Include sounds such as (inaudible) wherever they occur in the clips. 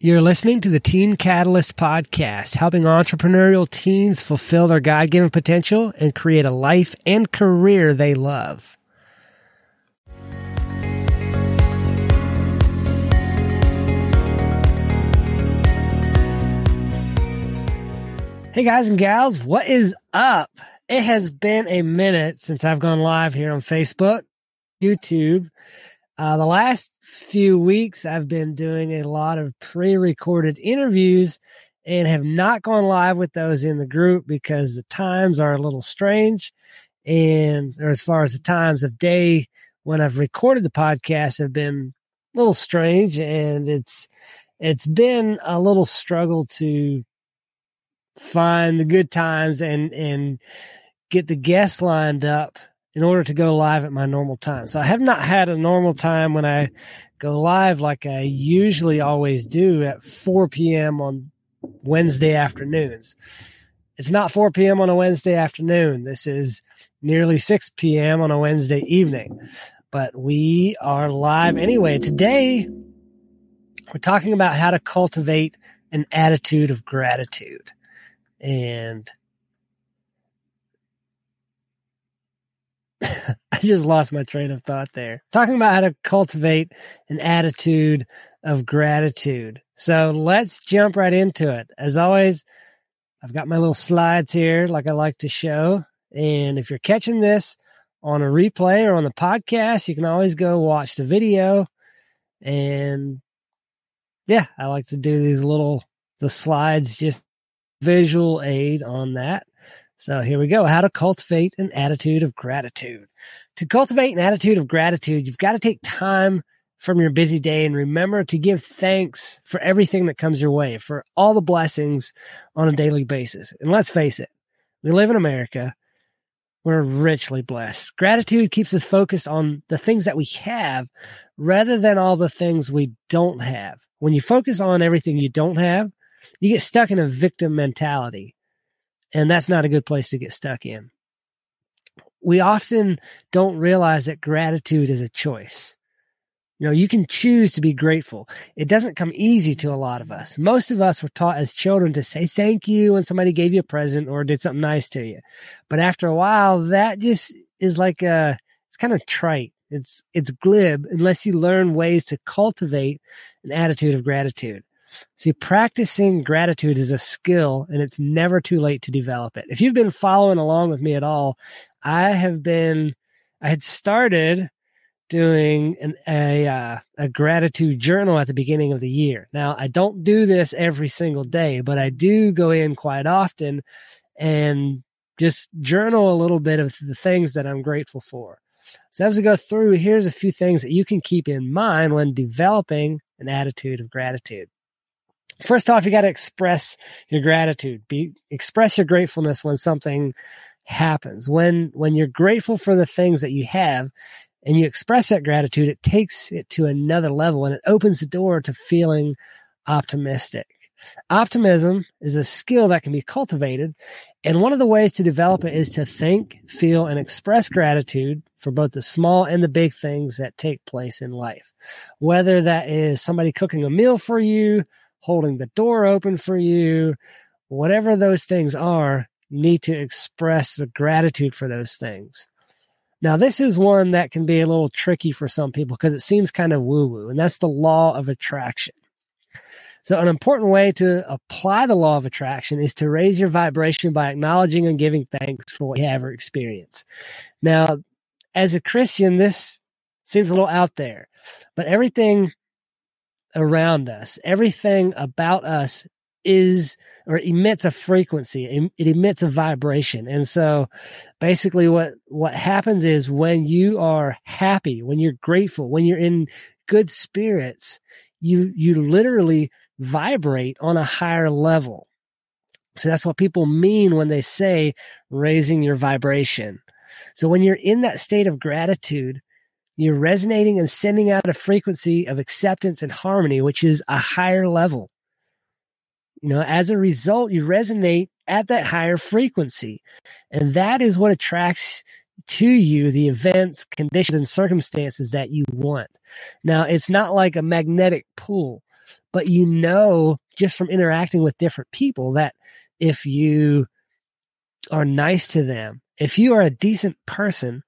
You're listening to the Teen Catalyst podcast, helping entrepreneurial teens fulfill their God given potential and create a life and career they love. Hey guys and gals, what is up? It has been a minute since I've gone live here on Facebook, YouTube, uh, the last few weeks, I've been doing a lot of pre recorded interviews and have not gone live with those in the group because the times are a little strange. And or as far as the times of day when I've recorded the podcast have been a little strange and it's it's been a little struggle to find the good times and and get the guests lined up in order to go live at my normal time. So I have not had a normal time when I go live like I usually always do at 4 p.m. on Wednesday afternoons. It's not 4 p.m. on a Wednesday afternoon. This is nearly 6 p.m. on a Wednesday evening. But we are live anyway. Today, we're talking about how to cultivate an attitude of gratitude. And (laughs) I just lost my train of thought there. Talking about how to cultivate an attitude of gratitude. So let's jump right into it. As always, I've got my little slides here, like I like to show. And if you're catching this on a replay or on the podcast, you can always go watch the video. And yeah, I like to do these little the slides just visual aid on that. So here we go. How to cultivate an attitude of gratitude. To cultivate an attitude of gratitude, you've got to take time from your busy day and remember to give thanks for everything that comes your way, for all the blessings on a daily basis. And let's face it, we live in America. We're richly blessed. Gratitude keeps us focused on the things that we have rather than all the things we don't have. When you focus on everything you don't have, you get stuck in a victim mentality and that's not a good place to get stuck in. We often don't realize that gratitude is a choice. You know, you can choose to be grateful. It doesn't come easy to a lot of us. Most of us were taught as children to say thank you when somebody gave you a present or did something nice to you. But after a while, that just is like a, it's kind of trite. It's, it's glib unless you learn ways to cultivate an attitude of gratitude. See, practicing gratitude is a skill and it's never too late to develop it. If you've been following along with me at all, I have been, I had started doing an, a, uh, a gratitude journal at the beginning of the year. Now, I don't do this every single day, but I do go in quite often and just journal a little bit of the things that I'm grateful for. So as we go through, here's a few things that you can keep in mind when developing an attitude of gratitude. First off, you got to express your gratitude. Be express your gratefulness when something happens. When when you're grateful for the things that you have and you express that gratitude, it takes it to another level and it opens the door to feeling optimistic. Optimism is a skill that can be cultivated, and one of the ways to develop it is to think, feel, and express gratitude for both the small and the big things that take place in life. Whether that is somebody cooking a meal for you, holding the door open for you, whatever those things are, need to express the gratitude for those things. Now, this is one that can be a little tricky for some people because it seems kind of woo woo, and that's the law of attraction. So, an important way to apply the law of attraction is to raise your vibration by acknowledging and giving thanks for what you have or experience. Now, as a Christian, this seems a little out there, but everything around us. Everything about us is or emits a frequency. It emits a vibration. And so basically what what happens is when you are happy, when you're grateful, when you're in good spirits, you you literally vibrate on a higher level. So that's what people mean when they say raising your vibration. So when you're in that state of gratitude, you're resonating and sending out a frequency of acceptance and harmony, which is a higher level. You know, as a result, you resonate at that higher frequency. And that is what attracts to you the events, conditions, and circumstances that you want. Now, it's not like a magnetic pull. but you know just from interacting with different people that if you are nice to them, if you are a decent person,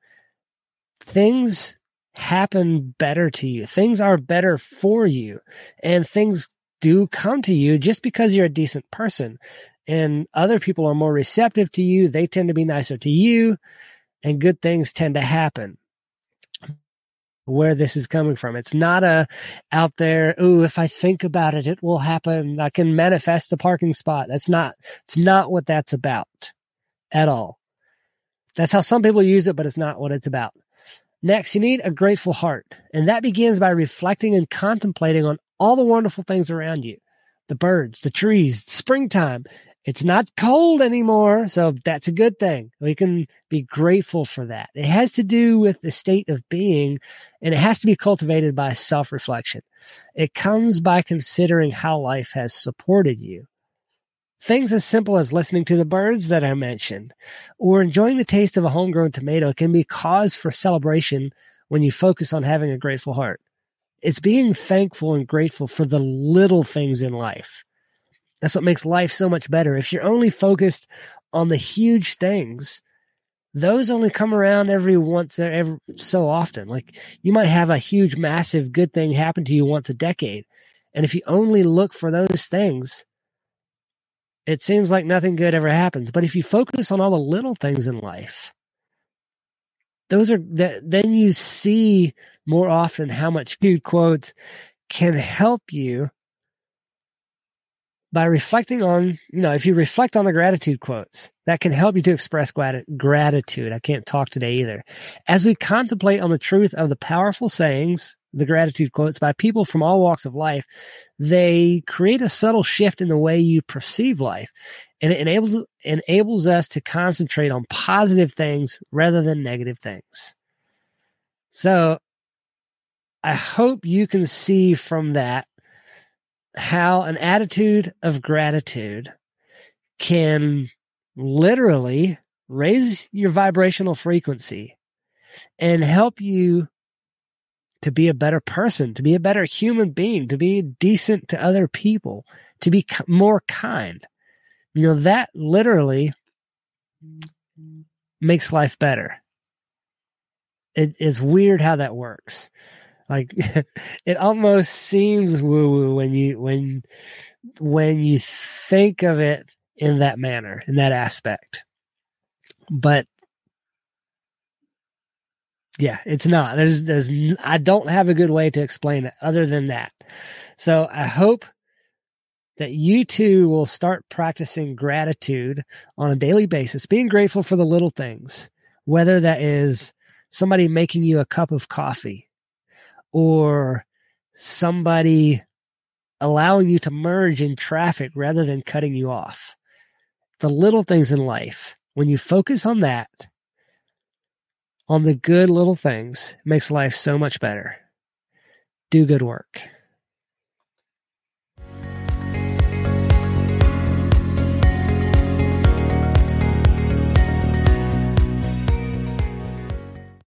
things happen better to you. Things are better for you and things do come to you just because you're a decent person and other people are more receptive to you. They tend to be nicer to you and good things tend to happen where this is coming from. It's not a out there, oh, if I think about it, it will happen. I can manifest a parking spot. That's not, it's not what that's about at all. That's how some people use it, but it's not what it's about. Next, you need a grateful heart. And that begins by reflecting and contemplating on all the wonderful things around you the birds, the trees, springtime. It's not cold anymore. So that's a good thing. We can be grateful for that. It has to do with the state of being and it has to be cultivated by self reflection. It comes by considering how life has supported you. Things as simple as listening to the birds that I mentioned or enjoying the taste of a homegrown tomato can be cause for celebration when you focus on having a grateful heart. It's being thankful and grateful for the little things in life. That's what makes life so much better. If you're only focused on the huge things, those only come around every once every so often. Like you might have a huge, massive good thing happen to you once a decade. And if you only look for those things, it seems like nothing good ever happens. But if you focus on all the little things in life, those are then you see more often how much good quotes can help you by reflecting on, you know, if you reflect on the gratitude quotes, that can help you to express gratitude. I can't talk today either. As we contemplate on the truth of the powerful sayings, the gratitude quotes by people from all walks of life, they create a subtle shift in the way you perceive life. And it enables, enables us to concentrate on positive things rather than negative things. So I hope you can see from that how an attitude of gratitude can literally raise your vibrational frequency and help you to be a better person, to be a better human being, to be decent to other people, to be more kind. You know, that literally makes life better. It is weird how that works. Like (laughs) it almost seems woo woo when you when when you think of it in that manner, in that aspect. But yeah, it's not. There's there's I don't have a good way to explain it other than that. So I hope that you too will start practicing gratitude on a daily basis, being grateful for the little things, whether that is somebody making you a cup of coffee, or somebody allowing you to merge in traffic rather than cutting you off. The little things in life, when you focus on that, on the good little things, makes life so much better. Do good work.